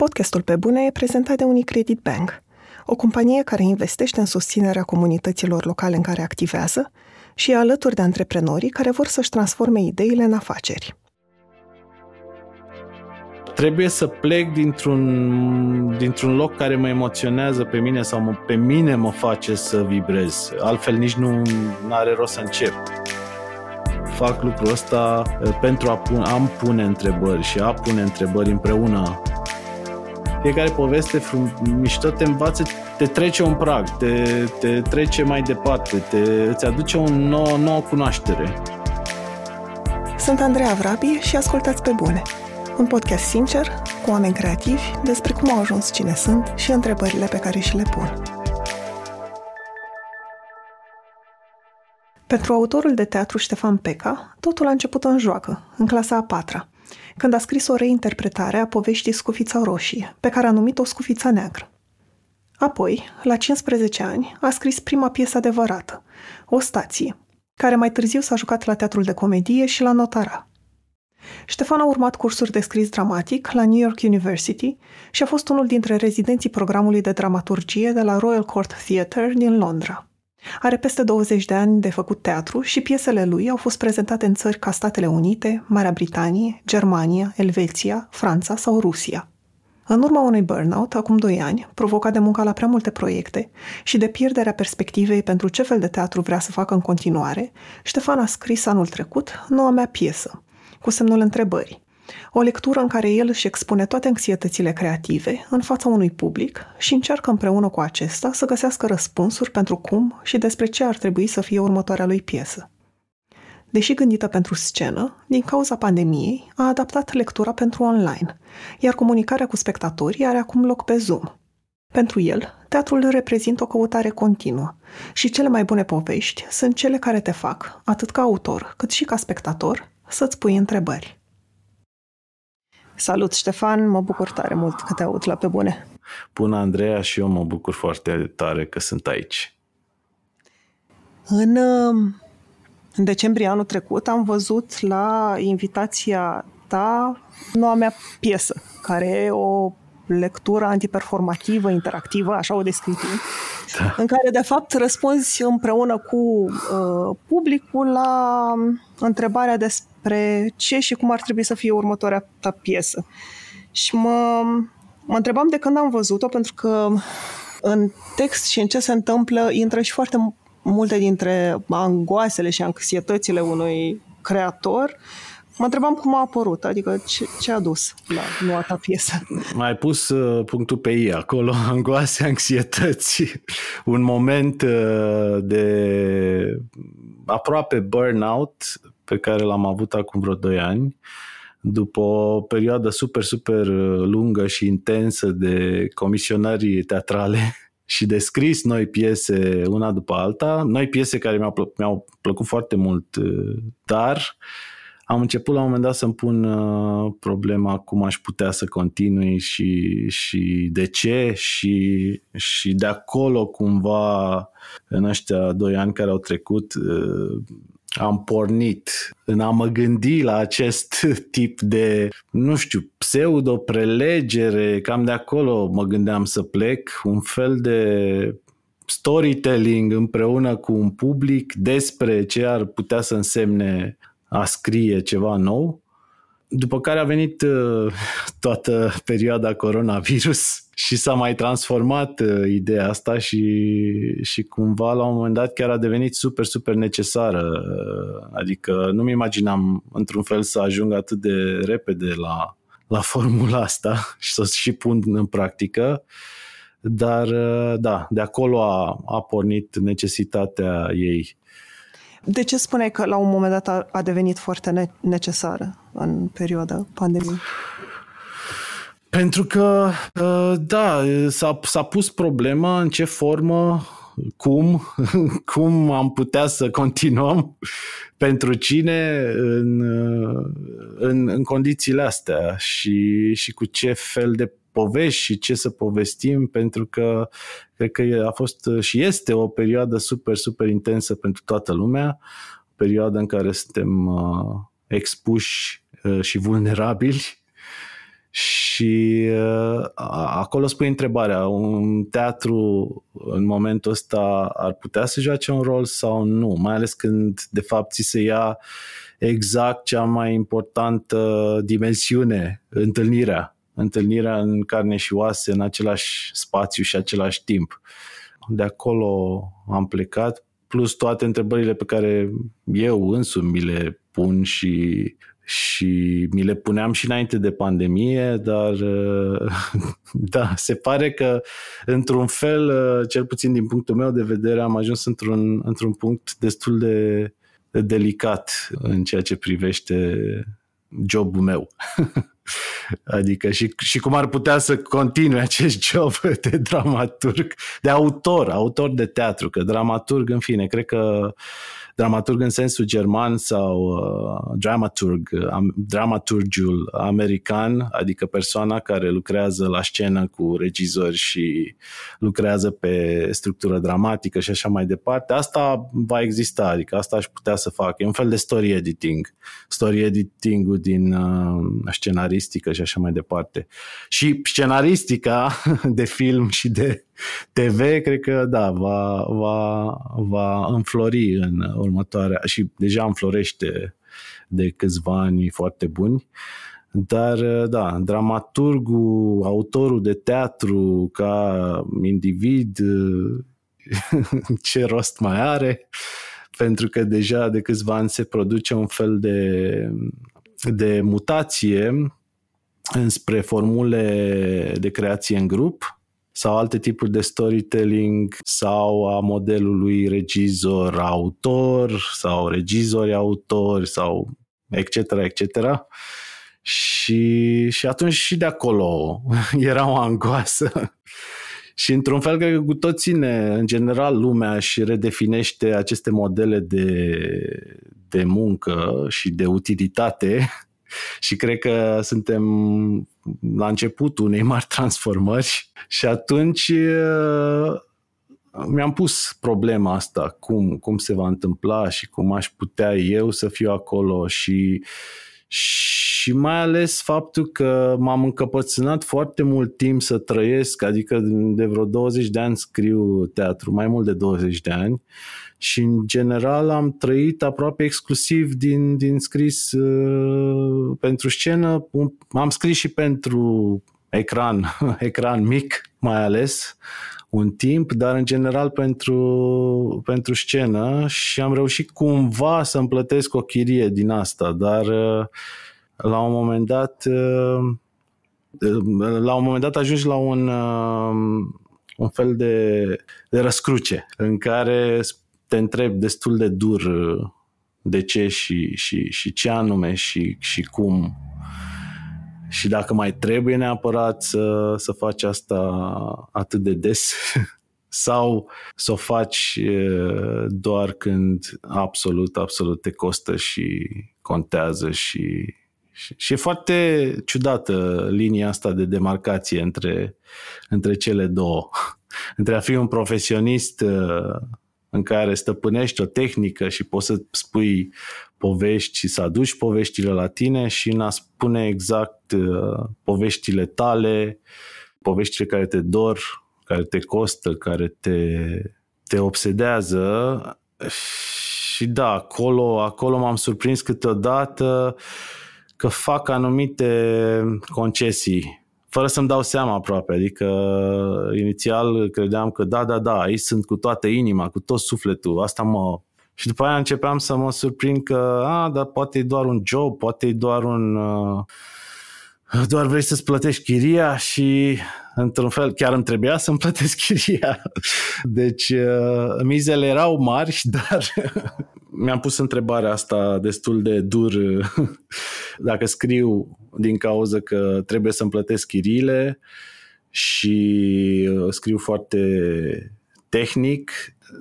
Podcastul Pe Bune e prezentat de Unicredit Bank, o companie care investește în susținerea comunităților locale în care activează și e alături de antreprenorii care vor să-și transforme ideile în afaceri. Trebuie să plec dintr-un, dintr-un loc care mă emoționează pe mine sau mă, pe mine mă face să vibrez. Altfel nici nu are rost să încep fac lucrul ăsta uh, pentru a pune, am pune întrebări și a pune întrebări împreună fiecare poveste frum, mișto te învață, te trece un prag, te, te trece mai departe, te, îți aduce o nouă, nouă cunoaștere. Sunt Andreea Vrabi și ascultați pe bune. Un podcast sincer, cu oameni creativi, despre cum au ajuns cine sunt și întrebările pe care și le pun. Pentru autorul de teatru Ștefan Peca, totul a început în joacă, în clasa a patra, când a scris o reinterpretare a poveștii Scufița Roșie, pe care a numit-o Scufița Neagră. Apoi, la 15 ani, a scris prima piesă adevărată, O stație, care mai târziu s-a jucat la teatrul de comedie și la notara. Ștefan a urmat cursuri de scris dramatic la New York University și a fost unul dintre rezidenții programului de dramaturgie de la Royal Court Theatre din Londra. Are peste 20 de ani de făcut teatru și piesele lui au fost prezentate în țări ca Statele Unite, Marea Britanie, Germania, Elveția, Franța sau Rusia. În urma unui burnout, acum 2 ani, provocat de munca la prea multe proiecte și de pierderea perspectivei pentru ce fel de teatru vrea să facă în continuare, Ștefan a scris anul trecut noua mea piesă, cu semnul întrebării, o lectură în care el își expune toate anxietățile creative în fața unui public și încearcă împreună cu acesta să găsească răspunsuri pentru cum și despre ce ar trebui să fie următoarea lui piesă. Deși gândită pentru scenă, din cauza pandemiei, a adaptat lectura pentru online, iar comunicarea cu spectatorii are acum loc pe Zoom. Pentru el, teatrul reprezintă o căutare continuă și cele mai bune povești sunt cele care te fac, atât ca autor cât și ca spectator, să-ți pui întrebări. Salut, Ștefan, mă bucur tare mult că te aud la pe bune. Bună, Andreea, și eu mă bucur foarte tare că sunt aici. În, um, în decembrie anul trecut am văzut la invitația ta noua mea piesă, care e o lectură antiperformativă, interactivă, așa o descrii da. în care de fapt răspunzi împreună cu uh, publicul la întrebarea despre ce și cum ar trebui să fie următoarea ta piesă. Și mă, mă întrebam de când am văzut-o, pentru că în text și în ce se întâmplă intră și foarte multe dintre angoasele și anxietățile unui creator uh, Mă întrebam cum a apărut, adică ce, ce a dus la noua ta piesă. Mai pus uh, punctul pe I acolo, angoase, anxietăți, un moment uh, de aproape burnout pe care l-am avut acum vreo 2 ani, după o perioadă super, super lungă și intensă de comisionări teatrale și de scris noi piese una după alta, noi piese care mi-au, plă- mi-au plăcut foarte mult, uh, dar uh, am început la un moment dat să-mi pun uh, problema cum aș putea să continui și, și de ce și, și de acolo cumva în ăștia doi ani care au trecut uh, am pornit. În a mă gândi la acest tip de, nu știu, pseudo-prelegere, cam de acolo mă gândeam să plec, un fel de storytelling împreună cu un public despre ce ar putea să însemne a scrie ceva nou, după care a venit uh, toată perioada coronavirus și s-a mai transformat uh, ideea asta și, și cumva la un moment dat chiar a devenit super, super necesară. Uh, adică nu-mi imaginam într-un fel să ajung atât de repede la, la formula asta și să o și pun în practică. Dar da, de acolo a, a pornit necesitatea ei. De ce spune că la un moment dat a, a devenit foarte ne- necesară în perioada pandemiei? Pentru că, uh, da, s-a, s-a pus problema în ce formă, cum, cum am putea să continuăm, pentru cine în, uh, în, în condițiile astea și, și cu ce fel de povești și ce să povestim, pentru că cred că a fost și este o perioadă super, super intensă pentru toată lumea, o perioadă în care suntem uh, expuși uh, și vulnerabili. Și uh, acolo spui întrebarea, un teatru în momentul ăsta ar putea să joace un rol sau nu, mai ales când de fapt ți se ia exact cea mai importantă dimensiune, întâlnirea, întâlnirea în carne și oase, în același spațiu și același timp. De acolo am plecat, plus toate întrebările pe care eu însumi mi le pun și și mi le puneam și înainte de pandemie, dar da, se pare că într-un fel, cel puțin din punctul meu de vedere, am ajuns într-un, într-un punct destul de, de delicat în ceea ce privește jobul meu. adică și, și cum ar putea să continue acest job de dramaturg, de autor, autor de teatru, că dramaturg, în fine, cred că dramaturg în sensul german sau uh, dramaturg, um, dramaturgiul american, adică persoana care lucrează la scenă cu regizori și lucrează pe structură dramatică și așa mai departe. Asta va exista, adică asta aș putea să fac. E un fel de story editing. Story editing-ul din uh, scenaristică și așa mai departe. Și scenaristica de film și de TV, cred că da, va, va, va înflori în următoarea și deja înflorește de câțiva ani foarte buni. Dar, da, dramaturgul, autorul de teatru ca individ, ce rost mai are? Pentru că deja de câțiva ani se produce un fel de, de mutație înspre formule de creație în grup, sau alte tipuri de storytelling sau a modelului regizor-autor sau regizori-autori sau etc. etc. Și, și atunci și de acolo era o angoasă. și într-un fel, cred că cu toții ne, în general, lumea și redefinește aceste modele de, de muncă și de utilitate și cred că suntem la începutul unei mari transformări și atunci uh, mi-am pus problema asta, cum, cum se va întâmpla și cum aș putea eu să fiu acolo și, și mai ales faptul că m-am încăpățânat foarte mult timp să trăiesc, adică de vreo 20 de ani scriu teatru, mai mult de 20 de ani și în general am trăit aproape exclusiv din, din scris uh, pentru scenă. Am scris și pentru ecran, ecran mic mai ales un timp, dar în general pentru, pentru scenă și am reușit cumva să-mi plătesc o chirie din asta, dar uh, la un moment dat uh, la un moment dat ajungi la un, uh, un fel de, de răscruce în care te întreb destul de dur uh, de ce și, și, și ce anume și, și cum și dacă mai trebuie neapărat să, să faci asta atât de des sau să o faci uh, doar când absolut, absolut te costă și contează și, și, și e foarte ciudată linia asta de demarcație între, între cele două. Între a fi un profesionist uh, în care stăpânești o tehnică și poți să spui povești și să aduci poveștile la tine și în a spune exact uh, poveștile tale, poveștile care te dor, care te costă, care te, te obsedează. Și da, acolo, acolo m-am surprins câteodată că fac anumite concesii fără să-mi dau seama aproape. Adică inițial credeam că da, da, da, aici sunt cu toată inima, cu tot sufletul, asta mă... Și după aia începeam să mă surprind că, a, dar poate e doar un job, poate e doar un... Uh, doar vrei să-ți plătești chiria și într-un fel chiar îmi trebuia să-mi plătesc chiria. Deci uh, mizele erau mari, dar mi-am pus întrebarea asta destul de dur dacă scriu din cauza că trebuie să-mi plătesc chiriile și uh, scriu foarte tehnic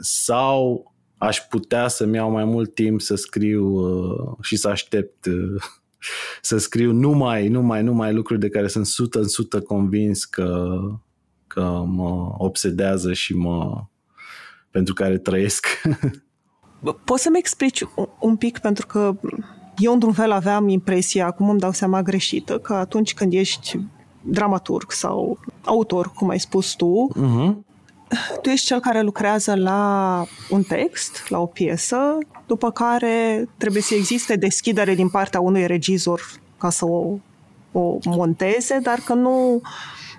sau aș putea să-mi iau mai mult timp să scriu uh, și să aștept uh, să scriu numai, numai, numai lucruri de care sunt sută în sută convins că, că mă obsedează și mă pentru care trăiesc. Poți să-mi explici un pic, pentru că eu într-un fel aveam impresia, acum îmi dau seama greșită, că atunci când ești dramaturg sau autor, cum ai spus tu, uh-huh. tu ești cel care lucrează la un text, la o piesă, după care trebuie să existe deschidere din partea unui regizor ca să o, o monteze, dar că nu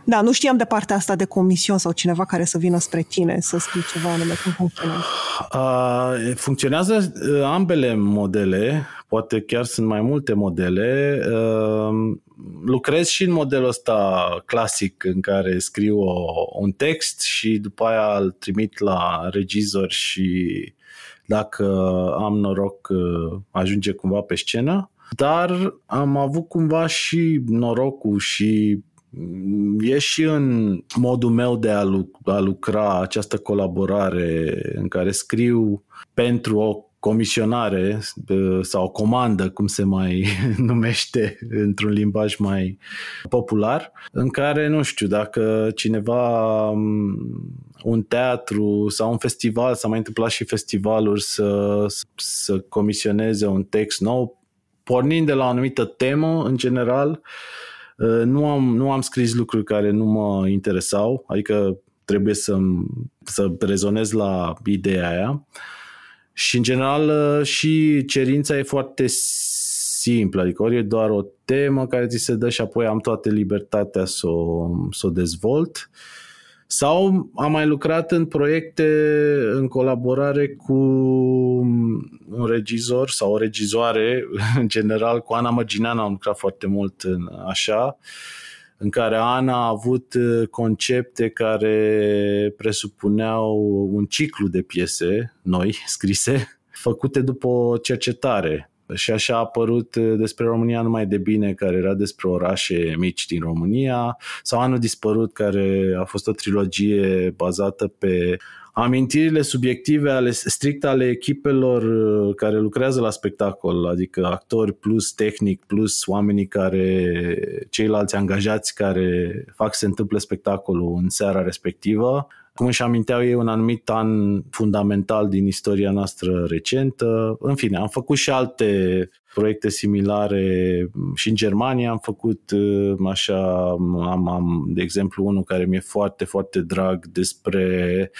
da, nu știam de partea asta de comision sau cineva care să vină spre tine să scrii ceva anume cum funcționează. Uh, funcționează uh, ambele modele, poate chiar sunt mai multe modele. Uh, lucrez și în modelul ăsta clasic în care scriu o, un text și după aia îl trimit la regizor și dacă am noroc uh, ajunge cumva pe scenă. Dar am avut cumva și norocul și e și în modul meu de a, a lucra această colaborare în care scriu pentru o comisionare sau o comandă, cum se mai numește într-un limbaj mai popular, în care, nu știu, dacă cineva, un teatru sau un festival, s-a mai întâmplat și festivaluri să, să comisioneze un text nou, pornind de la o anumită temă, în general, Uh, nu am, nu am scris lucruri care nu mă interesau, adică trebuie să, să rezonez la ideea aia. Și în general uh, și cerința e foarte simplă, adică ori e doar o temă care ți se dă și apoi am toată libertatea să o, să o dezvolt. Uh, sau am mai lucrat în proiecte în colaborare cu un regizor sau o regizoare, în general cu Ana Mărginean am lucrat foarte mult în așa, în care Ana a avut concepte care presupuneau un ciclu de piese noi, scrise, făcute după o cercetare. Și așa a apărut uh, despre România numai de bine, care era despre orașe mici din România, sau Anul Dispărut, care a fost o trilogie bazată pe amintirile subiective ale, strict ale echipelor uh, care lucrează la spectacol, adică actori plus tehnic plus oamenii care, ceilalți angajați care fac să se întâmple spectacolul în seara respectivă cum își aminteau ei un anumit an fundamental din istoria noastră recentă. În fine, am făcut și alte proiecte similare și în Germania am făcut uh, așa, am, am de exemplu unul care mi-e foarte, foarte drag despre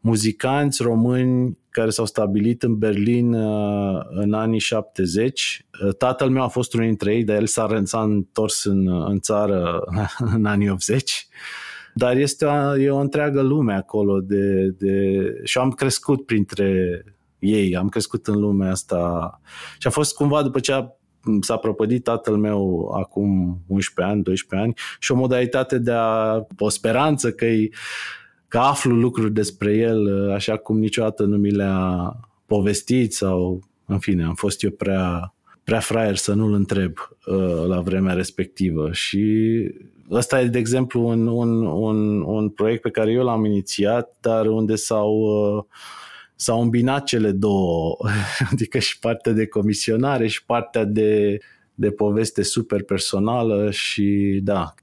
muzicanți români care s-au stabilit în Berlin uh, în anii 70. Uh, tatăl meu a fost unul dintre ei, dar el s-a, s-a întors în, în țară în anii 80 dar este o, e o întreagă lume acolo de, de, și am crescut printre ei, am crescut în lumea asta și a fost cumva după ce a, s-a propădit tatăl meu acum 11 ani, 12 ani și o modalitate de a, o speranță că, că aflu lucruri despre el așa cum niciodată nu mi le-a povestit sau în fine, am fost eu prea prea fraier să nu-l întreb uh, la vremea respectivă și ăsta e, de exemplu, un, un, un, un proiect pe care eu l-am inițiat, dar unde s-au, uh, s-au îmbinat cele două, adică și partea de comisionare și partea de, de poveste super personală și da.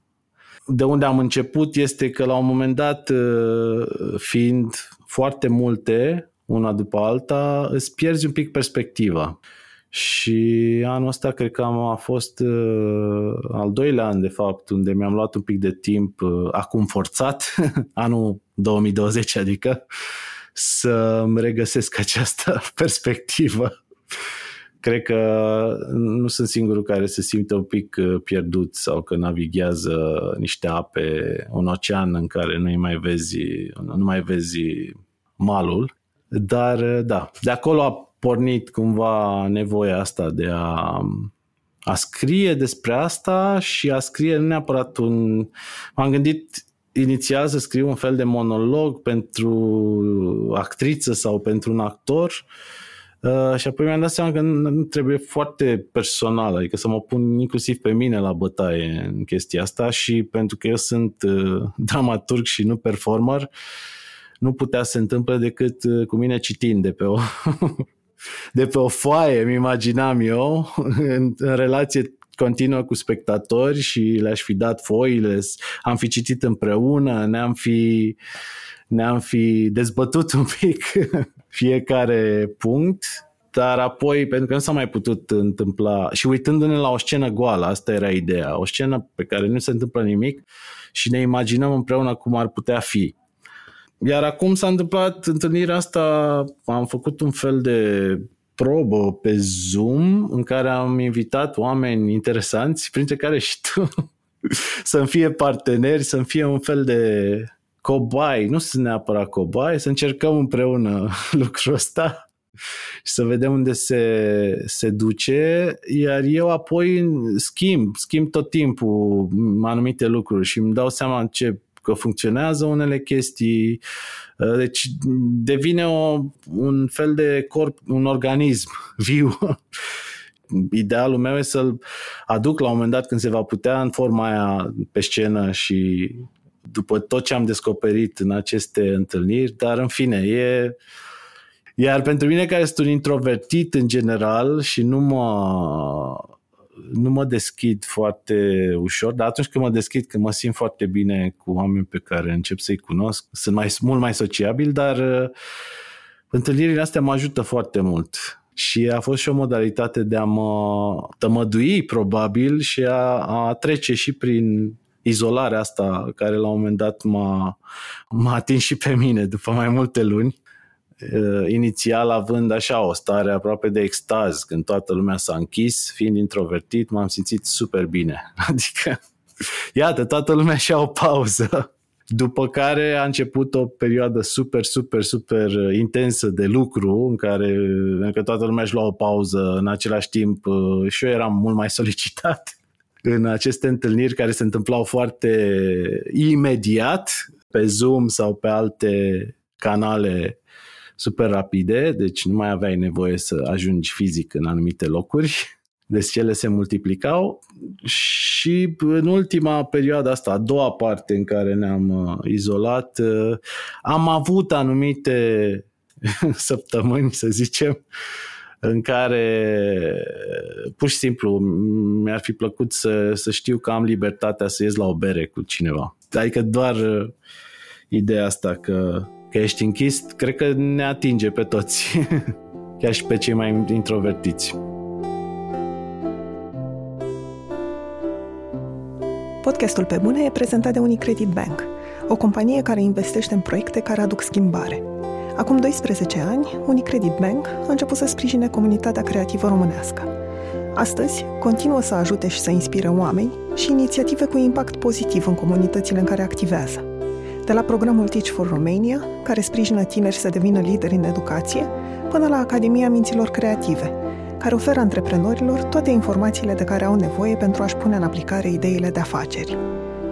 De unde am început este că la un moment dat, uh, fiind foarte multe, una după alta, îți pierzi un pic perspectiva. Și anul ăsta cred că am, a fost uh, al doilea an, de fapt, unde mi-am luat un pic de timp, uh, acum forțat, anul 2020, adică, să-mi regăsesc această perspectivă. Cred că nu sunt singurul care se simte un pic uh, pierdut sau că navighează niște ape, un ocean în care nu mai vezi, nu mai vezi malul. Dar da, de acolo a pornit cumva nevoia asta de a, a scrie despre asta și a scrie nu neapărat un... M-am gândit inițial să scriu un fel de monolog pentru actriță sau pentru un actor uh, și apoi mi-am dat seama că nu, nu trebuie foarte personal, adică să mă pun inclusiv pe mine la bătaie în chestia asta și pentru că eu sunt uh, dramaturg și nu performer, nu putea să se întâmple decât uh, cu mine citind de pe o de pe o foaie, îmi imaginam eu, în, în relație continuă cu spectatori și le-aș fi dat foile, am fi citit împreună, ne-am fi, ne-am fi dezbătut un pic fiecare punct dar apoi, pentru că nu s-a mai putut întâmpla, și uitându-ne la o scenă goală, asta era ideea, o scenă pe care nu se întâmplă nimic și ne imaginăm împreună cum ar putea fi. Iar acum s-a întâmplat întâlnirea asta, am făcut un fel de probă pe Zoom în care am invitat oameni interesanți, printre care și tu, să-mi fie parteneri, să-mi fie un fel de cobai, nu sunt neapărat cobai, să încercăm împreună lucrul ăsta și să vedem unde se, se duce, iar eu apoi schimb, schimb tot timpul anumite lucruri și îmi dau seama ce că funcționează unele chestii, deci devine o, un fel de corp, un organism viu. Idealul meu e să-l aduc la un moment dat când se va putea în forma aia pe scenă și după tot ce am descoperit în aceste întâlniri, dar în fine, e... Iar pentru mine care sunt un introvertit în general și nu mă, nu mă deschid foarte ușor, dar atunci când mă deschid, când mă simt foarte bine cu oameni pe care încep să-i cunosc, sunt mai, mult mai sociabil, dar uh, întâlnirile astea mă ajută foarte mult. Și a fost și o modalitate de a mă tămădui, probabil, și a, a trece și prin izolarea asta care la un moment dat m-a, m-a atins și pe mine după mai multe luni. Uh, inițial având așa o stare aproape de extaz când toată lumea s-a închis, fiind introvertit, m-am simțit super bine. Adică, iată, toată lumea și-a o pauză. După care a început o perioadă super, super, super intensă de lucru, în care încă toată lumea își lua o pauză, în același timp uh, și eu eram mult mai solicitat în aceste întâlniri care se întâmplau foarte imediat pe Zoom sau pe alte canale super rapide, deci nu mai aveai nevoie să ajungi fizic în anumite locuri, deci cele se multiplicau și în ultima perioadă asta, a doua parte în care ne-am uh, izolat, uh, am avut anumite săptămâni, să zicem, în care pur și simplu mi-ar fi plăcut să, să știu că am libertatea să ies la o bere cu cineva. Adică doar uh, ideea asta că, că ești închis, cred că ne atinge pe toți, chiar și pe cei mai introvertiți. Podcastul Pe Bune e prezentat de Unicredit Bank, o companie care investește în proiecte care aduc schimbare – Acum 12 ani, Unicredit Bank a început să sprijine comunitatea creativă românească. Astăzi, continuă să ajute și să inspire oameni și inițiative cu impact pozitiv în comunitățile în care activează. De la programul Teach for Romania, care sprijină tineri să devină lideri în educație, până la Academia Minților Creative, care oferă antreprenorilor toate informațiile de care au nevoie pentru a-și pune în aplicare ideile de afaceri.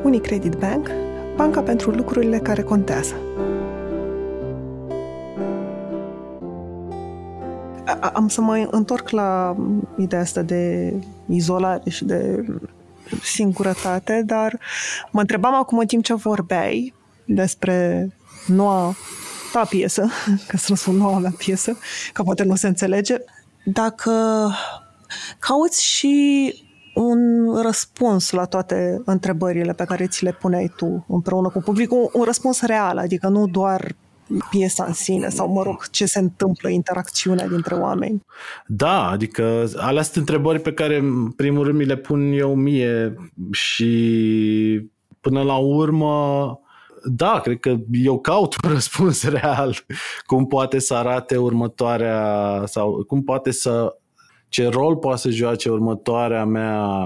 Unicredit Bank, banca pentru lucrurile care contează. am să mă întorc la ideea asta de izolare și de singurătate, dar mă întrebam acum în timp ce vorbeai despre noua ta piesă, că să spun noua mea piesă, că poate nu se înțelege, dacă cauți și un răspuns la toate întrebările pe care ți le puneai tu împreună cu publicul, un răspuns real, adică nu doar piesa în sine sau, mă rog, ce se întâmplă, interacțiunea dintre oameni. Da, adică alea sunt întrebări pe care, în primul rând, mi le pun eu mie și până la urmă, da, cred că eu caut un răspuns real. Cum poate să arate următoarea sau cum poate să ce rol poate să joace următoarea mea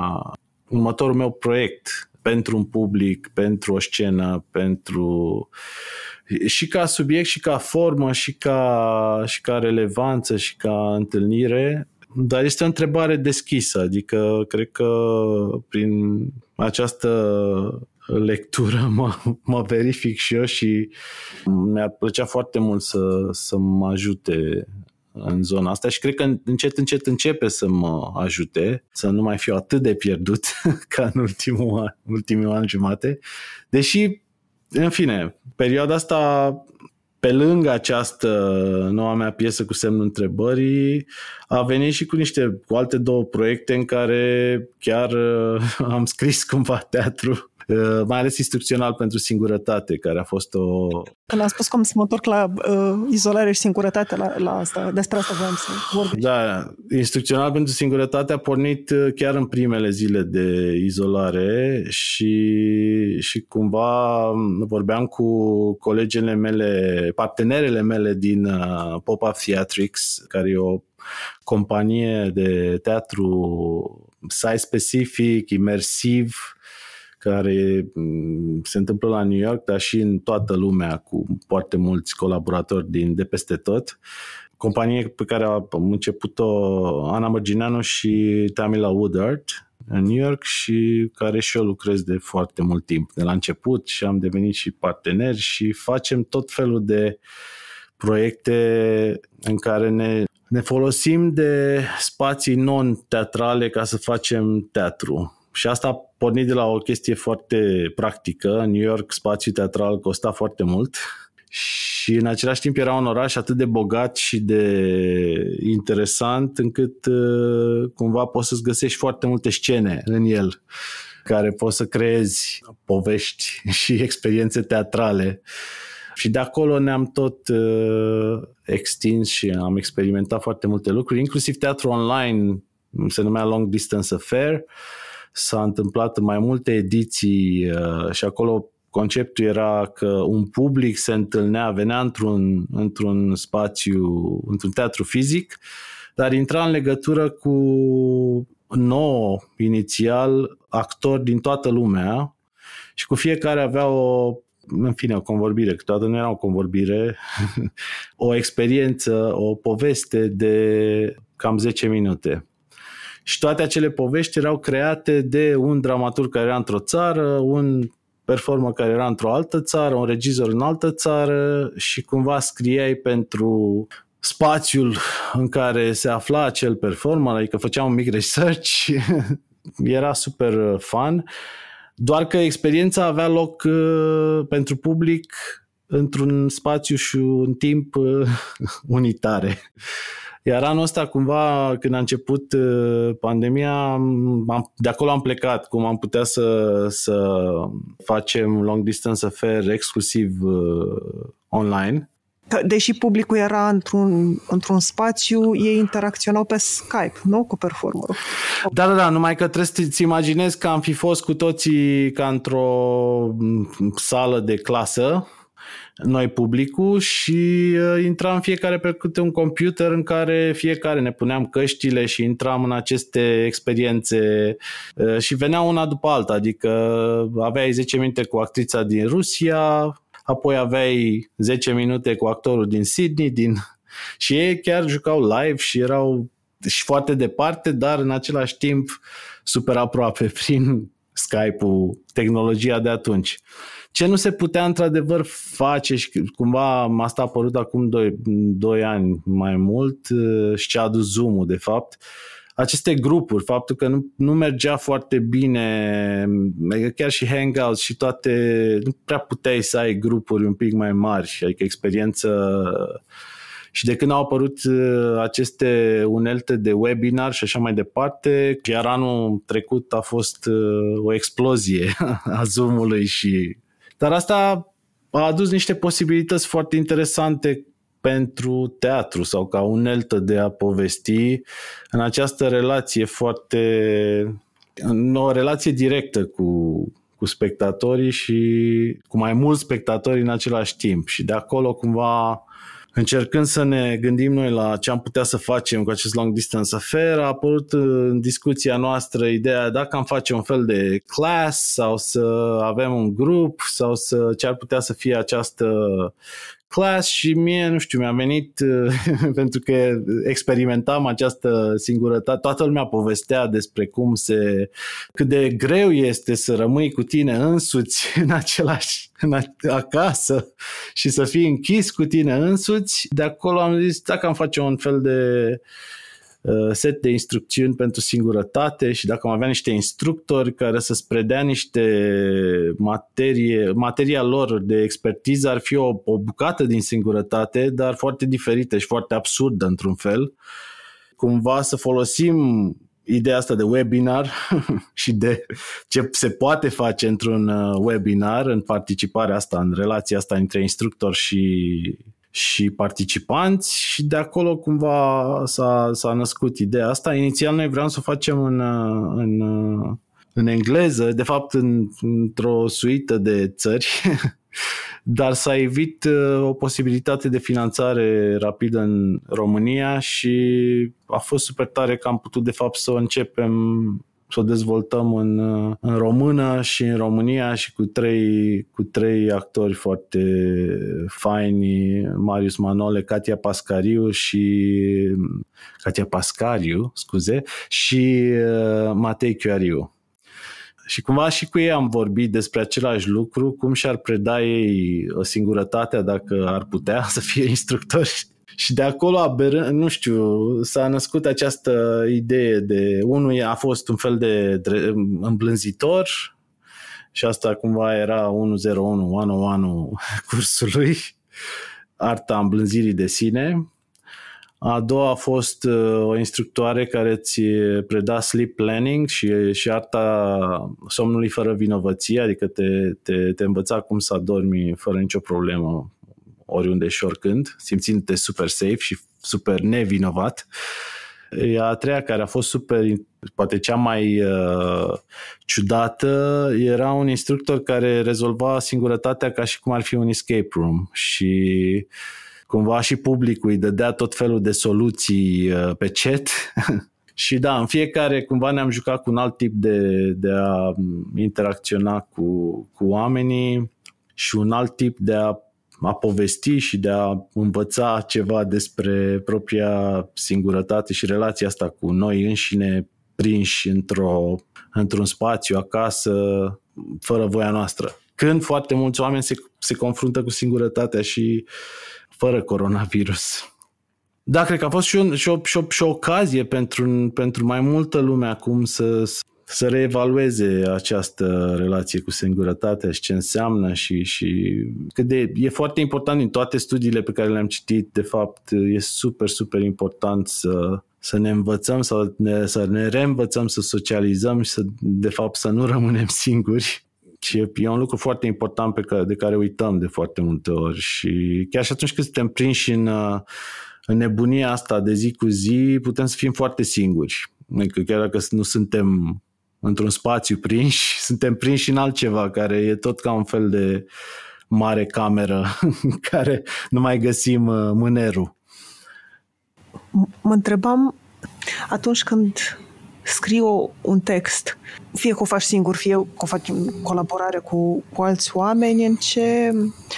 următorul meu proiect pentru un public, pentru o scenă, pentru și ca subiect, și ca formă, și ca, și ca relevanță, și ca întâlnire, dar este o întrebare deschisă, adică cred că prin această lectură mă, mă verific și eu și mi-ar plăcea foarte mult să, să mă ajute în zona asta și cred că încet, încet începe să mă ajute să nu mai fiu atât de pierdut ca în ultimul, ultimul an jumate, deși în fine, perioada asta, pe lângă această noua mea piesă cu semnul întrebării, a venit și cu niște, cu alte două proiecte în care chiar uh, am scris cumva teatru. uh, mai ales instrucțional pentru singurătate, care a fost o... Când am spus cum să mă întorc la uh, izolare și singurătate, la, la asta, despre asta voiam să vorbim. Da, instrucțional pentru singurătate a pornit uh, chiar în primele zile de izolare și, și cumva vorbeam cu colegele mele, partenerele mele din uh, Pop-Up Theatrics, care e o companie de teatru site specific, imersiv, care mm, se întâmplă la New York, dar și în toată lumea cu foarte mulți colaboratori din, de peste tot. Companie pe care a început-o Ana Mărgineanu și Tamila Woodard în New York și care și eu lucrez de foarte mult timp, de la început și am devenit și parteneri și facem tot felul de proiecte în care ne ne folosim de spații non-teatrale ca să facem teatru. Și asta a pornit de la o chestie foarte practică. În New York spațiul teatral costa foarte mult și în același timp era un oraș atât de bogat și de interesant încât uh, cumva poți să-ți găsești foarte multe scene în el care poți să creezi povești și experiențe teatrale. Și de acolo ne-am tot uh, extins și am experimentat foarte multe lucruri, inclusiv teatru online, se numea Long Distance Affair, s-a întâmplat în mai multe ediții uh, și acolo conceptul era că un public se întâlnea, venea într-un, într-un spațiu, într-un teatru fizic, dar intra în legătură cu nouă, inițial, actori din toată lumea și cu fiecare avea o în fine, o convorbire, câteodată nu era o convorbire, o experiență, o poveste de cam 10 minute. Și toate acele povești erau create de un dramaturg care era într-o țară, un performer care era într-o altă țară, un regizor în altă țară și cumva scriai pentru spațiul în care se afla acel performer, adică făceam un mic research, era super fun doar că experiența avea loc uh, pentru public într-un spațiu și un timp uh, unitare. Iar anul ăsta, cumva, când a început uh, pandemia, am, de acolo am plecat, cum am putea să, să facem long distance affair exclusiv uh, online deși publicul era într-un, într-un spațiu, ei interacționau pe Skype, nu? Cu performerul. Da, da, da, numai că trebuie să-ți imaginezi că am fi fost cu toții ca într-o sală de clasă, noi publicul și uh, intram fiecare pe câte un computer în care fiecare ne puneam căștile și intram în aceste experiențe uh, și venea una după alta, adică aveai 10 minute cu actrița din Rusia, apoi aveai 10 minute cu actorul din Sydney, din... și ei chiar jucau live și erau și foarte departe, dar în același timp super aproape prin Skype-ul, tehnologia de atunci. Ce nu se putea într-adevăr face și cumva asta a apărut acum 2, 2 ani mai mult și ce a adus Zoom-ul de fapt, uh, aceste grupuri, faptul că nu, nu mergea foarte bine, chiar și Hangouts și toate, nu prea puteai să ai grupuri un pic mai mari, adică experiență și de când au apărut uh, aceste unelte de webinar și așa mai departe, iar anul trecut a fost uh, o explozie a Zoom-ului și... Dar asta a adus niște posibilități foarte interesante pentru teatru sau ca uneltă de a povesti în această relație foarte în o relație directă cu, cu spectatorii și cu mai mulți spectatori în același timp. Și de acolo cumva încercând să ne gândim noi la ce am putea să facem cu acest long distance affair, a apărut în discuția noastră ideea dacă am face un fel de class sau să avem un grup sau să ce ar putea să fie această class și mie, nu știu, mi-a venit pentru că experimentam această singurătate. Toată lumea povestea despre cum se, cât de greu este să rămâi cu tine însuți în același, în a, acasă și să fii închis cu tine însuți. De acolo am zis, dacă am face un fel de Uh, set de instrucțiuni pentru singurătate și dacă am avea niște instructori care să-ți predea niște materie, materia lor de expertiză ar fi o, o bucată din singurătate, dar foarte diferită și foarte absurdă într-un fel. Cumva să folosim ideea asta de webinar și de ce se poate face într-un uh, webinar, în participarea asta, în relația asta între instructor și, și participanți și de acolo cumva s-a, s-a născut ideea asta. Inițial noi vreau să o facem în, uh, în, uh, în engleză, de fapt în, într-o suită de țări dar s-a evit uh, o posibilitate de finanțare rapidă în România și a fost super tare că am putut de fapt să o începem să o dezvoltăm în, uh, în română și în România și cu trei, cu trei actori foarte faini, Marius Manole, Katia Pascariu și Katia Pascariu, scuze, și uh, Matei Chioariu. Și cumva și cu ei am vorbit despre același lucru, cum și-ar preda ei o singurătate dacă ar putea să fie instructori. Și de acolo, aberând, nu știu, s-a născut această idee de unul a fost un fel de îmblânzitor și asta cumva era 101, 101 cursului, arta îmblânzirii de sine. A doua a fost uh, o instructoare care ți preda sleep planning și, și arta somnului fără vinovăție, adică te, te, te învăța cum să adormi fără nicio problemă oriunde și oricând, simțindu-te super safe și super nevinovat. A treia, care a fost super, poate cea mai uh, ciudată, era un instructor care rezolva singurătatea ca și cum ar fi un escape room și uh, cumva și publicul îi dădea tot felul de soluții uh, pe chat și da, în fiecare cumva ne-am jucat cu un alt tip de, de a interacționa cu, cu oamenii și un alt tip de a a povesti și de a învăța ceva despre propria singurătate și relația asta cu noi înșine prinși într-o, într-un spațiu acasă fără voia noastră. Când foarte mulți oameni se, se confruntă cu singurătatea și fără coronavirus. Da, cred că a fost și, un, și, o, și, o, și o ocazie pentru, pentru mai multă lume acum să, să reevalueze această relație cu singurătatea și ce înseamnă și, și că de, e foarte important din toate studiile pe care le-am citit, de fapt, e super, super important să, să ne învățăm, să ne, să ne reînvățăm să socializăm și să, de fapt, să nu rămânem singuri și e, e un lucru foarte important pe care, de care uităm de foarte multe ori și chiar și atunci când suntem prinși în, în nebunia asta de zi cu zi, putem să fim foarte singuri. Adică chiar dacă nu suntem într-un spațiu prinși, suntem prinși în altceva care e tot ca un fel de mare cameră în care nu mai găsim uh, mânerul. Mă întrebam atunci când scriu un text, fie că o faci singur, fie că o faci în colaborare cu, cu alți oameni, în ce,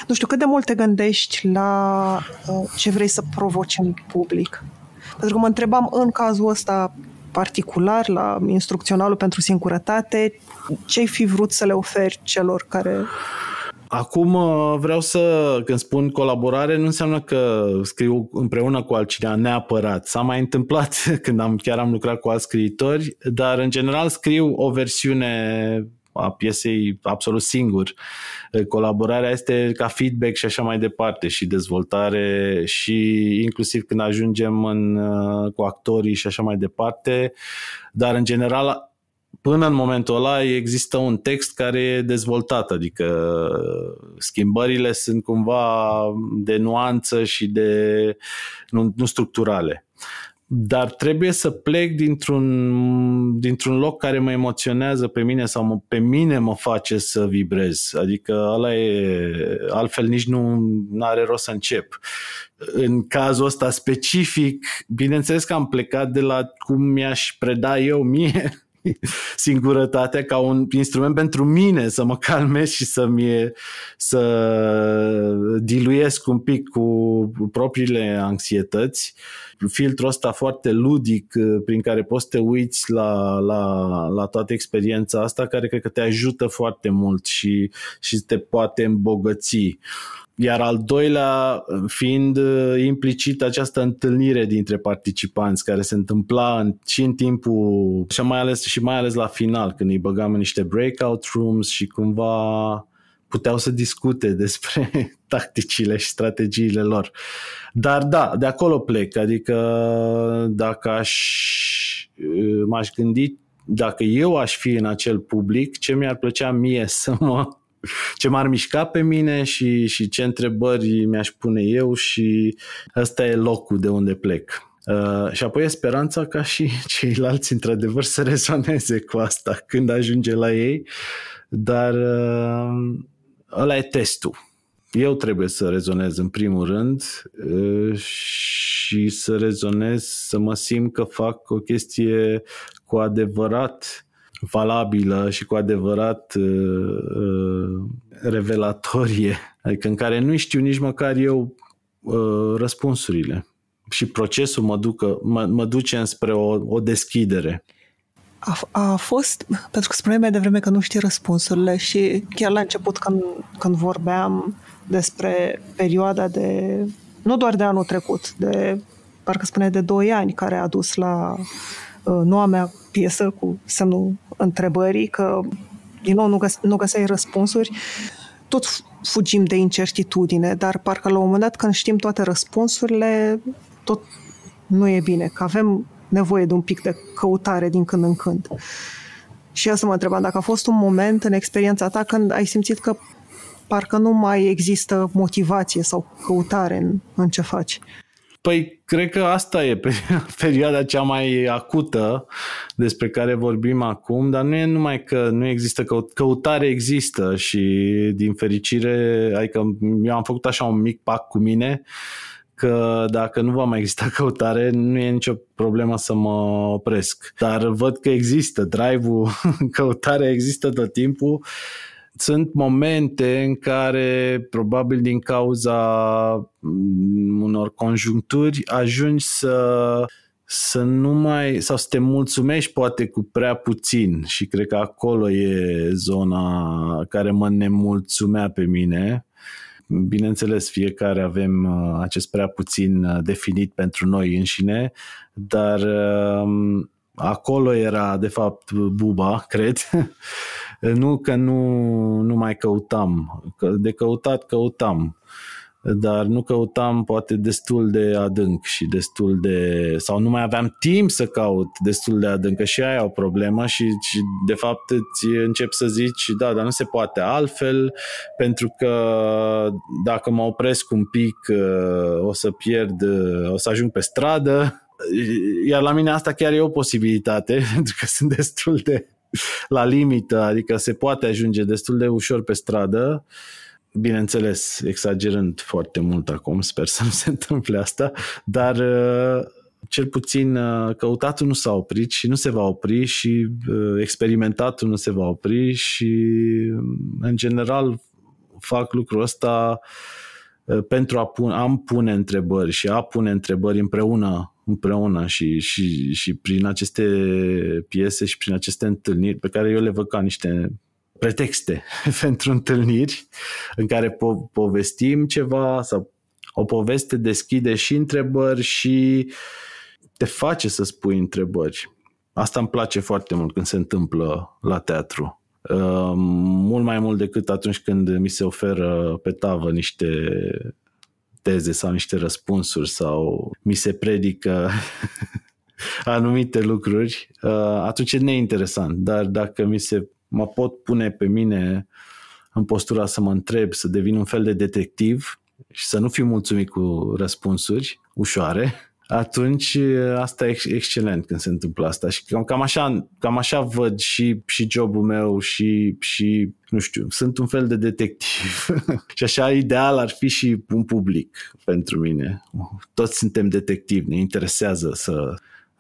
nu știu, cât de mult te gândești la uh, ce vrei să provoci în public. Pentru că mă întrebam în cazul ăsta particular, la instrucționalul pentru singurătate, ce ai fi vrut să le oferi celor care Acum uh, vreau să, când spun colaborare, nu înseamnă că scriu împreună cu altcineva neapărat. S-a mai întâmplat când am, chiar am lucrat cu alți scriitori, dar în general scriu o versiune a piesei absolut singur. Colaborarea este ca feedback și așa mai departe și dezvoltare și inclusiv când ajungem în, uh, cu actorii și așa mai departe, dar în general până în momentul ăla există un text care e dezvoltat, adică schimbările sunt cumva de nuanță și de nu, nu structurale. Dar trebuie să plec dintr-un, dintr-un loc care mă emoționează pe mine sau mă, pe mine mă face să vibrez. Adică ăla e, altfel nici nu are rost să încep. În cazul ăsta specific, bineînțeles că am plecat de la cum mi-aș preda eu mie singurătatea ca un instrument pentru mine să mă calmez și să mi să diluiesc un pic cu propriile anxietăți. Filtrul ăsta foarte ludic uh, prin care poți să te uiți la, la, la toată experiența asta care cred că te ajută foarte mult și, și te poate îmbogăți. Iar al doilea fiind uh, implicit această întâlnire dintre participanți care se întâmpla în, și în timpul și mai ales și mai ales la final când îi băgam în niște breakout rooms și cumva puteau să discute despre tacticile și strategiile lor. Dar da, de acolo plec, adică dacă aș, m-aș gândi dacă eu aș fi în acel public, ce mi-ar plăcea mie să mă ce m-ar mișca pe mine și, și ce întrebări mi-aș pune eu și ăsta e locul de unde plec. Uh, și apoi e speranța ca și ceilalți într-adevăr să rezoneze cu asta când ajunge la ei, dar uh, ăla e testul. Eu trebuie să rezonez în primul rând uh, și să rezonez, să mă simt că fac o chestie cu adevărat valabilă și cu adevărat uh, uh, revelatorie, adică în care nu știu nici măcar eu uh, răspunsurile și procesul mă, ducă, mă, mă duce înspre o, o deschidere. A, a fost, pentru că spuneai mai devreme că nu știi răspunsurile și chiar la început când, când vorbeam despre perioada de, nu doar de anul trecut, de, parcă spuneai de 2 ani, care a dus la uh, noua mea piesă cu semnul întrebării, că din nou nu, găs- nu găseai răspunsuri, tot fugim de incertitudine, dar parcă la un moment dat când știm toate răspunsurile, tot nu e bine, că avem nevoie de un pic de căutare din când în când. Și asta mă întrebam dacă a fost un moment în experiența ta când ai simțit că parcă nu mai există motivație sau căutare în, în ce faci. Păi, cred că asta e perioada cea mai acută despre care vorbim acum, dar nu e numai că nu există căut- căutare, există și din fericire, adică eu am făcut așa un mic pact cu mine că dacă nu va mai exista căutare, nu e nicio problemă să mă opresc. Dar văd că există, drive-ul, căutare există tot timpul. Sunt momente în care, probabil din cauza mm, unor conjuncturi, ajungi să să nu mai, sau să te mulțumești poate cu prea puțin și cred că acolo e zona care mă nemulțumea pe mine Bineînțeles, fiecare avem uh, acest prea puțin uh, definit pentru noi înșine, dar um, acolo era, de fapt, buba, cred. nu că nu, nu mai căutam, de căutat căutam dar nu căutam poate destul de adânc și destul de sau nu mai aveam timp să caut destul de adânc, că și aia o problemă și, și de fapt îți încep să zici da, dar nu se poate altfel pentru că dacă mă opresc un pic uh, o să pierd, uh, o să ajung pe stradă. Iar la mine asta chiar e o posibilitate pentru că sunt destul de la limită, adică se poate ajunge destul de ușor pe stradă bineînțeles, exagerând foarte mult acum, sper să nu se întâmple asta, dar uh, cel puțin uh, căutatul nu s-a oprit și nu se va opri și uh, experimentatul nu se va opri și în general fac lucrul ăsta pentru a pune, am pune întrebări și a pune întrebări împreună împreună și, și, și prin aceste piese și prin aceste întâlniri pe care eu le văd ca niște pretexte pentru întâlniri în care po- povestim ceva sau o poveste deschide și întrebări și te face să spui întrebări. Asta îmi place foarte mult când se întâmplă la teatru. Uh, mult mai mult decât atunci când mi se oferă pe tavă niște teze sau niște răspunsuri sau mi se predică anumite lucruri, uh, atunci e neinteresant. Dar dacă mi se mă pot pune pe mine în postura să mă întreb, să devin un fel de detectiv și să nu fiu mulțumit cu răspunsuri ușoare, atunci asta e excelent când se întâmplă asta și cam, cam, așa, cam așa văd și, și jobul meu și, și, nu știu, sunt un fel de detectiv și așa ideal ar fi și un public pentru mine. Toți suntem detectivi, ne interesează să,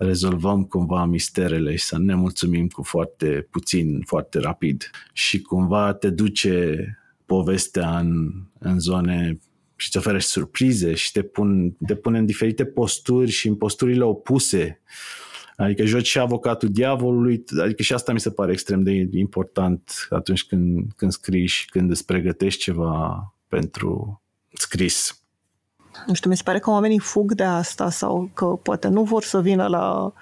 rezolvăm cumva misterele și să ne mulțumim cu foarte puțin, foarte rapid. Și cumva te duce povestea în, în zone și îți oferă surprize și te, pun, te pune în diferite posturi și în posturile opuse. Adică joci și avocatul diavolului, adică și asta mi se pare extrem de important atunci când, când scrii și când îți pregătești ceva pentru scris nu știu, mi se pare că oamenii fug de asta sau că poate nu vor să vină la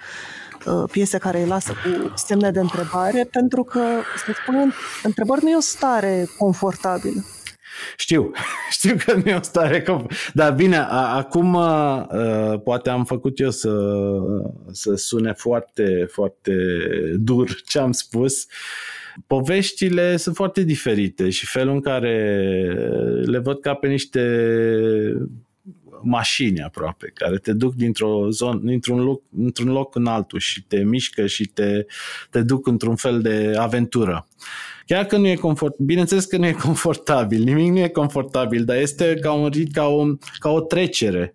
uh, piese care îi lasă cu semne de întrebare, pentru că, să spun, întrebări nu e o stare confortabilă. Știu, știu că nu e o stare Dar bine, a, acum a, uh, poate am făcut eu să, să sune foarte, foarte dur ce am spus. Poveștile sunt foarte diferite și felul în care le văd ca pe niște mașini aproape, care te duc dintr-o zonă, dintr-un loc, într-un loc în altul și te mișcă și te, te duc într-un fel de aventură. Chiar că nu e confort, bineînțeles că nu e confortabil, nimic nu e confortabil, dar este ca, un, ca, o, ca o trecere.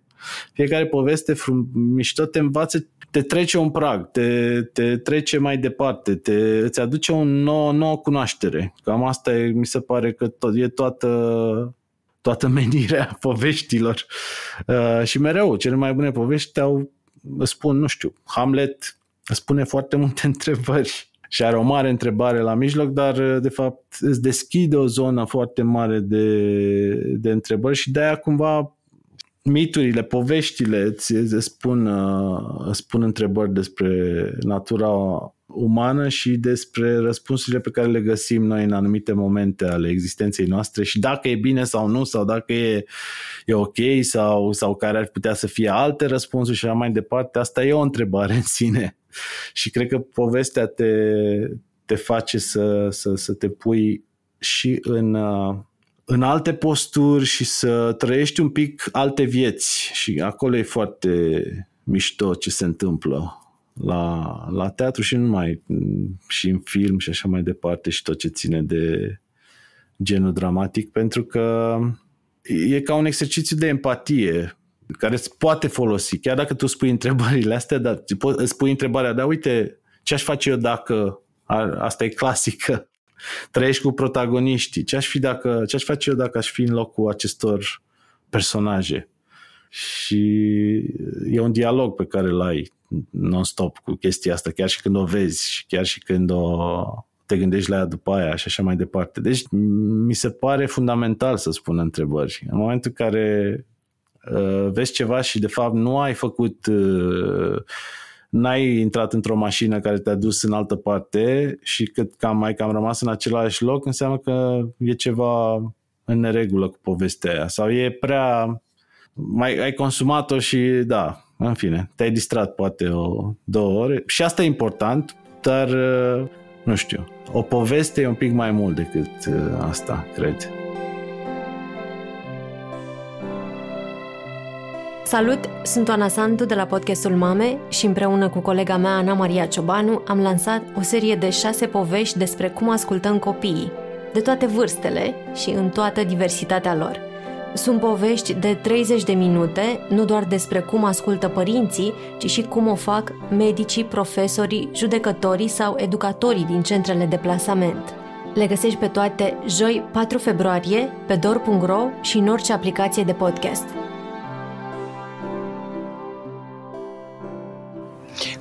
Fiecare poveste frum, mișto te învață, te trece un prag, te, te trece mai departe, te, îți aduce o nouă, nouă cunoaștere. Cam asta e, mi se pare că tot, e toată, toată menirea poveștilor. Uh, și mereu, cele mai bune povești au, spun, nu știu, Hamlet spune foarte multe întrebări și are o mare întrebare la mijloc, dar de fapt îți deschide o zonă foarte mare de, de întrebări și de-aia cumva miturile, poveștile îți, îți spun, îți spun întrebări despre natura umană și despre răspunsurile pe care le găsim noi în anumite momente ale existenței noastre și dacă e bine sau nu, sau dacă e, e ok sau, sau care ar putea să fie alte răspunsuri și așa mai departe, asta e o întrebare în sine. Și cred că povestea te, te face să, să, să te pui și în, în alte posturi și să trăiești un pic alte vieți și acolo e foarte mișto ce se întâmplă la, la teatru și nu numai, și în film și așa mai departe și tot ce ține de genul dramatic, pentru că e ca un exercițiu de empatie care îți poate folosi, chiar dacă tu spui întrebările astea, dar îți spui întrebarea, da, uite, ce aș face eu dacă, asta e clasică, trăiești cu protagoniștii, ce aș, fi dacă, ce aș face eu dacă aș fi în locul acestor personaje? Și e un dialog pe care îl ai non-stop cu chestia asta, chiar și când o vezi și chiar și când o, te gândești la ea după aia și așa mai departe. Deci mi se pare fundamental să spun întrebări. În momentul în care uh, vezi ceva și de fapt nu ai făcut uh, n-ai intrat într-o mașină care te-a dus în altă parte și cât cam mai cam rămas în același loc, înseamnă că e ceva în neregulă cu povestea aia sau e prea mai ai consumat-o și da, în fine, te-ai distrat poate o două ore și asta e important, dar uh, nu știu, o poveste e un pic mai mult decât uh, asta, cred. Salut, sunt Oana Santu de la podcastul Mame și împreună cu colega mea Ana Maria Ciobanu am lansat o serie de șase povești despre cum ascultăm copiii, de toate vârstele și în toată diversitatea lor – sunt povești de 30 de minute, nu doar despre cum ascultă părinții, ci și cum o fac medicii, profesorii, judecătorii sau educatorii din centrele de plasament. Le găsești pe toate joi 4 februarie pe dor.ro și în orice aplicație de podcast.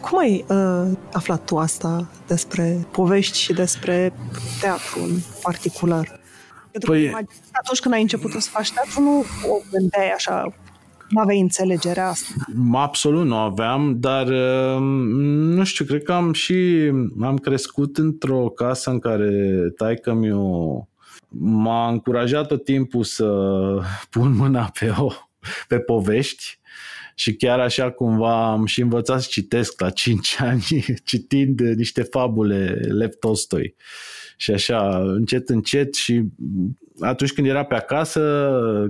Cum ai uh, aflat tu asta despre povești și despre teatru în particular? Pentru păi... că atunci când ai început să faci teatru, nu o gândeai așa, nu aveai înțelegerea asta. Absolut nu aveam, dar um, nu știu, cred că am și am crescut într-o casă în care taică mi m-a încurajat tot timpul să pun mâna pe o pe povești și chiar așa cumva am și învățat să citesc la 5 ani citind niște fabule Lev Tolstoi. Și așa, încet, încet și atunci când era pe acasă,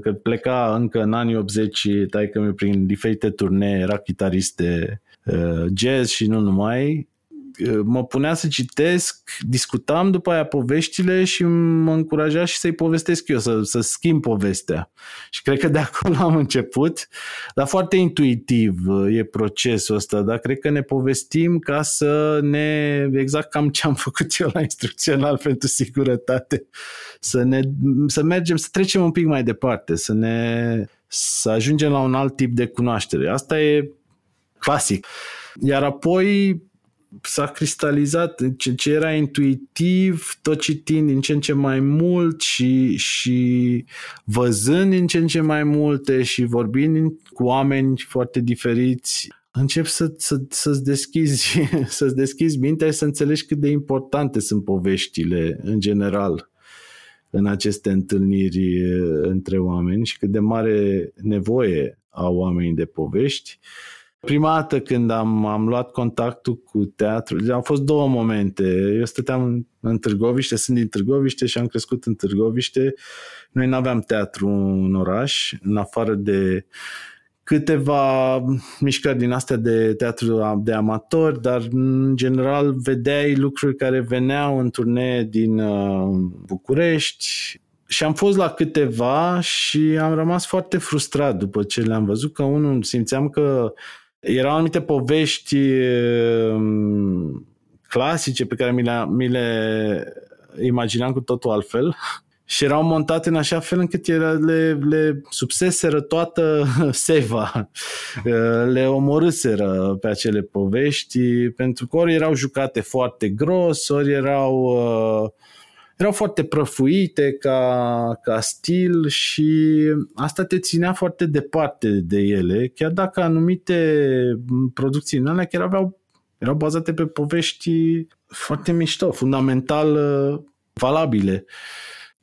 că pleca încă în anii 80, taică mi prin diferite turnee, era chitarist de uh, jazz și nu numai, mă punea să citesc, discutam după aia poveștile și mă încuraja și să-i povestesc eu, să, să schimb povestea. Și cred că de acolo am început, dar foarte intuitiv e procesul ăsta, dar cred că ne povestim ca să ne, exact cam ce am făcut eu la instrucțional pentru sigurătate, să, ne, să mergem, să trecem un pic mai departe, să ne, să ajungem la un alt tip de cunoaștere. Asta e clasic. Iar apoi s-a cristalizat ce, ce era intuitiv, tot citind din ce în ce mai mult și, și văzând din ce în ce mai multe și vorbind cu oameni foarte diferiți, începi să, să, să-ți, deschizi, să-ți deschizi mintea și să înțelegi cât de importante sunt poveștile în general în aceste întâlniri între oameni și cât de mare nevoie au oamenii de povești. Prima dată când am, am luat contactul cu teatru, au fost două momente. Eu stăteam în Târgoviște, sunt din Târgoviște și am crescut în Târgoviște. Noi nu aveam teatru în oraș, în afară de câteva mișcări din astea de teatru de amatori, dar în general vedeai lucruri care veneau în turnee din uh, București și am fost la câteva și am rămas foarte frustrat după ce le-am văzut, că unul simțeam că erau anumite povești um, clasice pe care mi le, mi le imaginam cu totul altfel. Și erau montate în așa fel încât era, le, le subseseră toată seva, le omorâseră pe acele povești, pentru că ori erau jucate foarte gros, ori erau, uh, erau foarte prăfuite ca, ca stil și asta te ținea foarte departe de ele, chiar dacă anumite producții în alea chiar aveau, erau bazate pe povești foarte mișto, fundamental uh, valabile.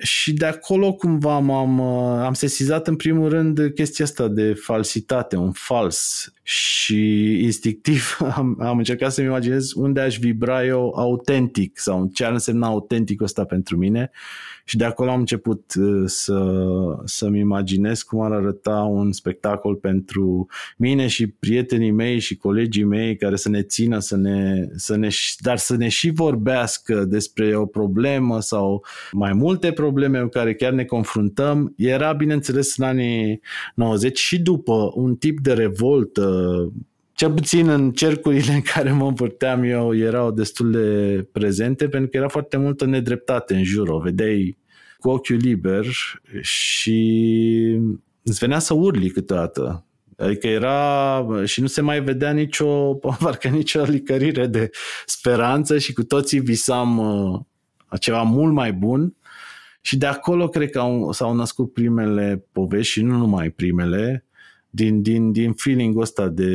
Și de acolo cumva m-am, uh, am sesizat în primul rând chestia asta de falsitate, un fals. Și instinctiv am, am încercat să-mi imaginez unde aș vibra eu autentic sau ce ar însemna autentic ăsta pentru mine. Și de acolo am început uh, să, să-mi imaginez cum ar arăta un spectacol pentru mine și prietenii mei și colegii mei care să ne țină, să ne, să ne, dar să ne și vorbească despre o problemă sau mai multe probleme cu care chiar ne confruntăm. Era, bineînțeles, în anii 90 și după un tip de revoltă cel puțin în cercurile în care mă învârteam eu erau destul de prezente pentru că era foarte multă nedreptate în jur, o vedeai cu ochiul liber și îți venea să urli câteodată. Adică era și nu se mai vedea nicio, parcă nicio licărire de speranță și cu toții visam uh, ceva mult mai bun și de acolo cred că au, s-au născut primele povești și nu numai primele, din, din, din feeling-ul ăsta de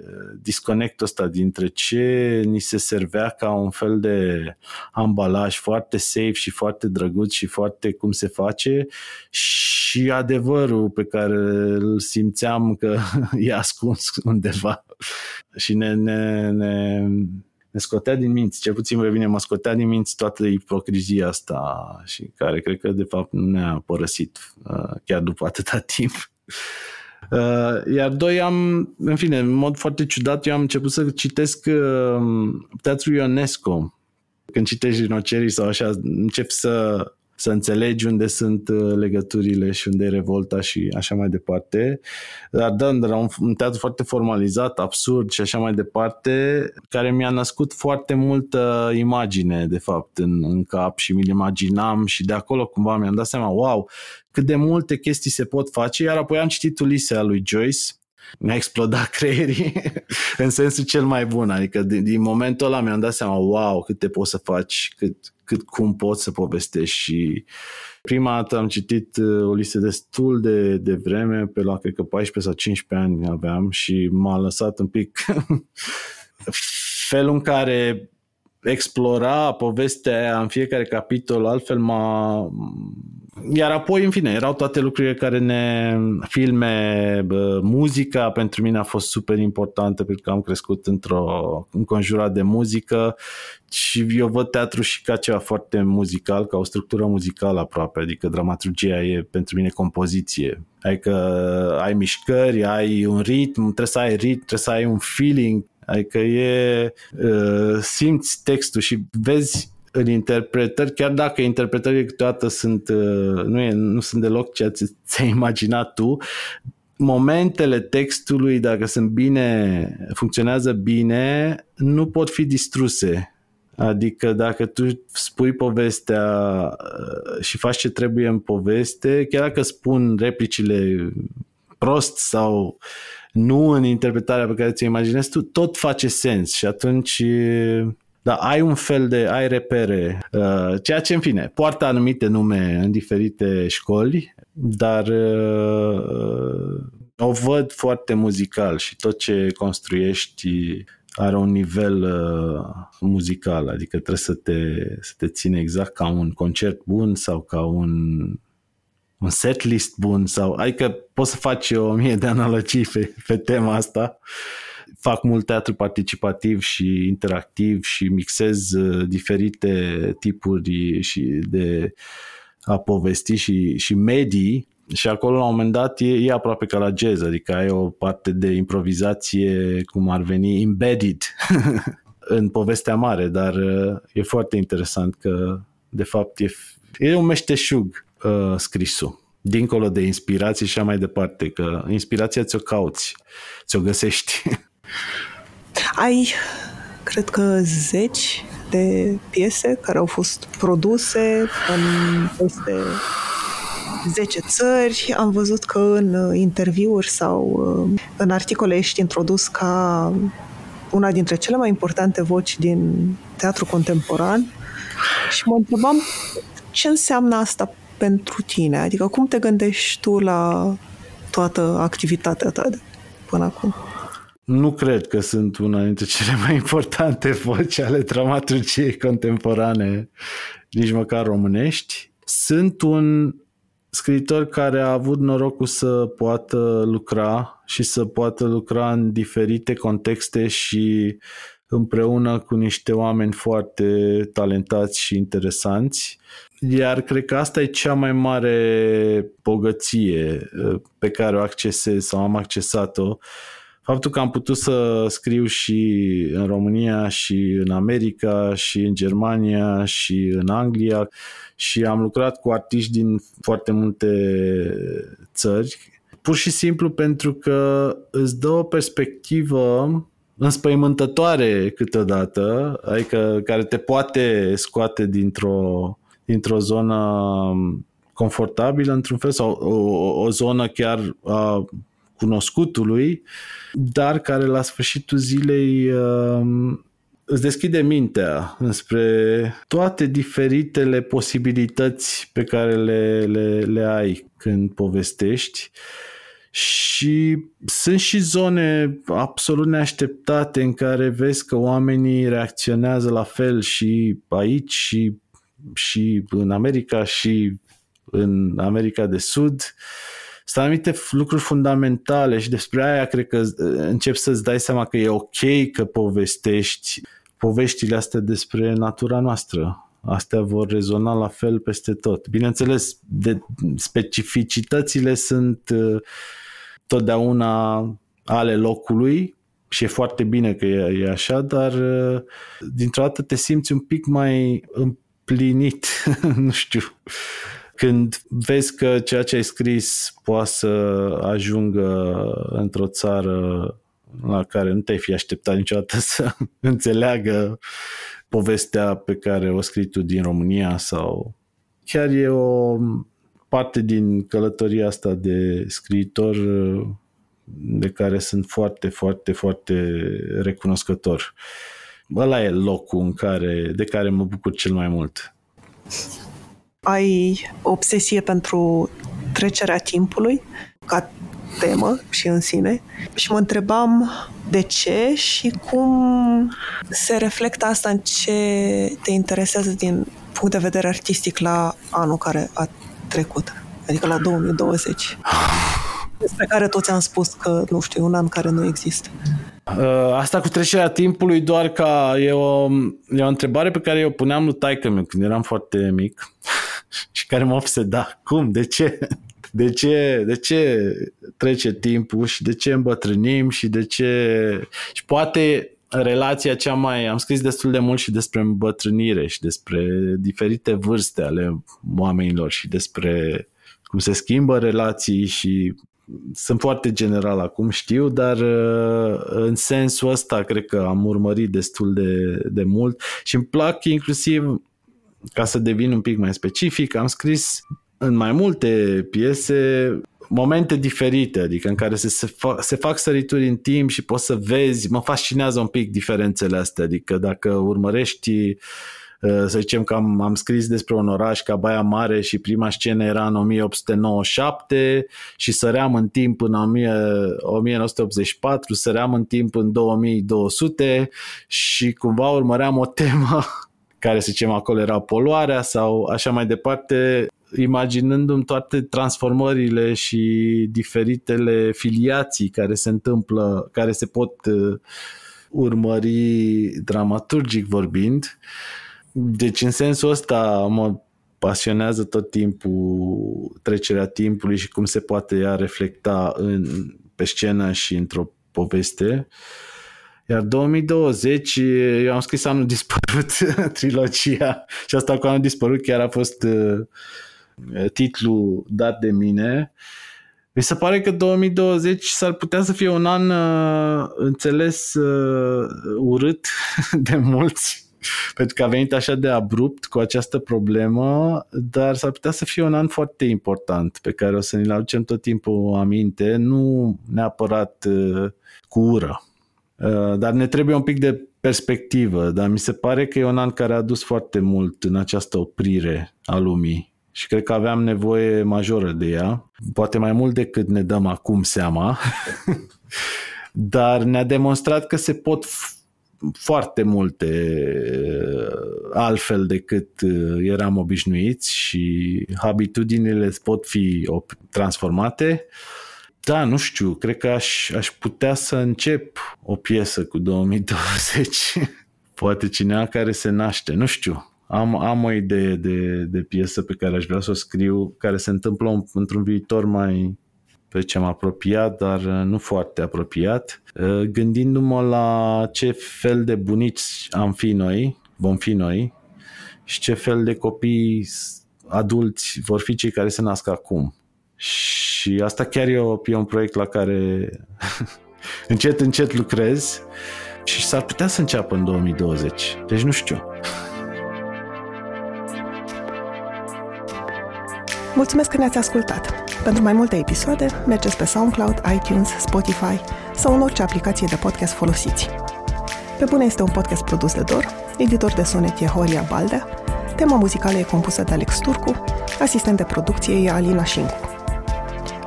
uh, disconnect ăsta dintre ce ni se servea ca un fel de ambalaj foarte safe și foarte drăguț și foarte cum se face și adevărul pe care îl simțeam că e ascuns undeva. Și ne, ne, ne, ne scotea din minți, cel puțin pe mine mă scotea din minți toată ipocrizia asta și care cred că de fapt nu ne-a părăsit uh, chiar după atâta timp. Uh, iar doi am, în fine, în mod foarte ciudat, eu am început să citesc uh, teatrul Ionesco. Când citești rinocerii sau așa, încep să să înțelegi unde sunt uh, legăturile și unde e revolta și așa mai departe. Dar da, era un, un teatru foarte formalizat, absurd și așa mai departe, care mi-a născut foarte multă imagine, de fapt, în, în cap și mi-l imaginam și de acolo cumva mi-am dat seama, wow, cât de multe chestii se pot face, iar apoi am citit Ulisea lui Joyce, mi-a explodat creierii în sensul cel mai bun, adică din, din momentul ăla mi-am dat seama, wow, cât te poți să faci, cât, cât cum poți să povestești. Și prima dată am citit uh, o listă destul de, de vreme, pe la cred că 14 sau 15 ani aveam și m-a lăsat un pic felul în care explora povestea aia în fiecare capitol, altfel m-a... Iar apoi, în fine, erau toate lucrurile care ne... filme, bă, muzica pentru mine a fost super importantă pentru că am crescut într-o înconjurat de muzică și eu văd teatru și ca ceva foarte muzical, ca o structură muzicală aproape, adică dramaturgia e pentru mine compoziție. Adică ai mișcări, ai un ritm, trebuie să ai ritm, trebuie să ai un feeling, Adică e, uh, simți textul și vezi în interpretări, chiar dacă interpretările câteodată sunt, uh, nu, e, nu sunt deloc ceea ce ți-ai imaginat tu, momentele textului, dacă sunt bine, funcționează bine, nu pot fi distruse. Adică dacă tu spui povestea și faci ce trebuie în poveste, chiar dacă spun replicile prost sau nu în interpretarea pe care ți-o imaginezi tu, tot face sens și atunci da, ai un fel de, ai repere, uh, ceea ce în fine, poartă anumite nume în diferite școli, dar uh, o văd foarte muzical și tot ce construiești are un nivel uh, muzical, adică trebuie să te, să te ține exact ca un concert bun sau ca un, un setlist bun sau adică poți să faci o mie de analogii pe, pe tema asta. Fac mult teatru participativ și interactiv și mixez uh, diferite tipuri și de a povesti și, și medii și acolo la un moment dat e, e aproape ca la jazz, adică ai o parte de improvizație cum ar veni embedded în povestea mare, dar uh, e foarte interesant că de fapt e, e un meșteșug uh, scrisul dincolo de inspirație și așa mai departe, că inspirația ți-o cauți, ți-o găsești. Ai, cred că, zeci de piese care au fost produse în peste 10 țări. Am văzut că în uh, interviuri sau uh, în articole ești introdus ca una dintre cele mai importante voci din teatru contemporan și mă întrebam ce înseamnă asta pentru tine? Adică cum te gândești tu la toată activitatea ta de până acum? Nu cred că sunt una dintre cele mai importante voci ale dramaturgiei contemporane, nici măcar românești. Sunt un scriitor care a avut norocul să poată lucra și să poată lucra în diferite contexte și împreună cu niște oameni foarte talentați și interesanți. Iar cred că asta e cea mai mare bogăție uh, pe care o accesez sau am accesat-o. Faptul că am putut să scriu și în România și în America și în Germania și în Anglia și am lucrat cu artiști din foarte multe țări, pur și simplu pentru că îți dă o perspectivă înspăimântătoare câteodată, adică care te poate scoate dintr-o, dintr-o zonă confortabilă într-un fel sau o, o zonă chiar a cunoscutului, dar care la sfârșitul zilei um, îți deschide mintea înspre toate diferitele posibilități pe care le, le, le ai când povestești și sunt și zone absolut neașteptate în care vezi că oamenii reacționează la fel și aici și, și în America și în America de Sud. Sunt anumite lucruri fundamentale și despre aia cred că încep să-ți dai seama că e ok că povestești poveștile astea despre natura noastră. Astea vor rezona la fel peste tot. Bineînțeles, de, specificitățile sunt uh, totdeauna ale locului și e foarte bine că e, e așa, dar uh, dintr-o dată te simți un pic mai împlinit, nu știu, când vezi că ceea ce ai scris poate să ajungă într-o țară la care nu te-ai fi așteptat niciodată să înțeleagă povestea pe care o scrii tu din România sau chiar e o parte din călătoria asta de scriitor de care sunt foarte, foarte, foarte recunoscător. Ăla e locul în care, de care mă bucur cel mai mult. Ai obsesie pentru trecerea timpului ca temă și în sine. Și mă întrebam de ce și cum se reflectă asta în ce te interesează din punct de vedere artistic la anul care a trecut, adică la 2020 despre care toți am spus că, nu știu, un an care nu există. Uh, asta cu trecerea timpului doar ca e o, e o întrebare pe care eu puneam lui taică meu când eram foarte mic. și care mă obseda. Cum? De ce? de ce, de ce trece timpul și de ce îmbătrânim și de ce... Și poate relația cea mai... Am scris destul de mult și despre îmbătrânire și despre diferite vârste ale oamenilor și despre cum se schimbă relații și sunt foarte general acum, știu, dar în sensul ăsta cred că am urmărit destul de, de mult și îmi plac inclusiv ca să devin un pic mai specific, am scris în mai multe piese momente diferite, adică în care se, se, fac, se fac sărituri în timp și poți să vezi, mă fascinează un pic diferențele astea, adică dacă urmărești Uh, să zicem că am, am scris despre un oraș ca Baia Mare și prima scenă era în 1897 și săream în timp în 1984, săream în timp în 2200 și cumva urmăream o temă care, să zicem, acolo era poluarea sau așa mai departe, imaginându-mi toate transformările și diferitele filiații care se întâmplă, care se pot uh, urmări dramaturgic vorbind. Deci în sensul ăsta mă pasionează tot timpul trecerea timpului și cum se poate ea reflecta în, pe scenă și într-o poveste. Iar 2020, eu am scris anul dispărut, trilogia, și asta cu anul dispărut chiar a fost uh, titlul dat de mine. Mi se pare că 2020 s-ar putea să fie un an uh, înțeles uh, urât de mulți pentru că a venit așa de abrupt cu această problemă, dar s-ar putea să fie un an foarte important pe care o să ne-l aducem tot timpul aminte, nu neapărat uh, cu ură. Uh, dar ne trebuie un pic de perspectivă, dar mi se pare că e un an care a adus foarte mult în această oprire a lumii și cred că aveam nevoie majoră de ea, poate mai mult decât ne dăm acum seama, dar ne-a demonstrat că se pot foarte multe uh, altfel decât uh, eram obișnuiți și habitudinile pot fi transformate. Da, nu știu, cred că aș, aș putea să încep o piesă cu 2020. Poate cineva care se naște, nu știu. Am, am o idee de, de piesă pe care aș vrea să o scriu, care se întâmplă într-un viitor mai pe ce am apropiat, dar uh, nu foarte apropiat, uh, gândindu-mă la ce fel de bunici am fi noi, vom fi noi, și ce fel de copii adulți vor fi cei care se nasc acum. Și asta chiar e, o, e un proiect la care încet, încet lucrez și s-ar putea să înceapă în 2020. Deci nu știu. Mulțumesc că ne-ați ascultat! Pentru mai multe episoade, mergeți pe SoundCloud, iTunes, Spotify sau în orice aplicație de podcast folosiți. Pe bune este un podcast produs de Dor, editor de sonet e Horia Baldea, tema muzicală e compusă de Alex Turcu, asistent de producție e Alina Șincu.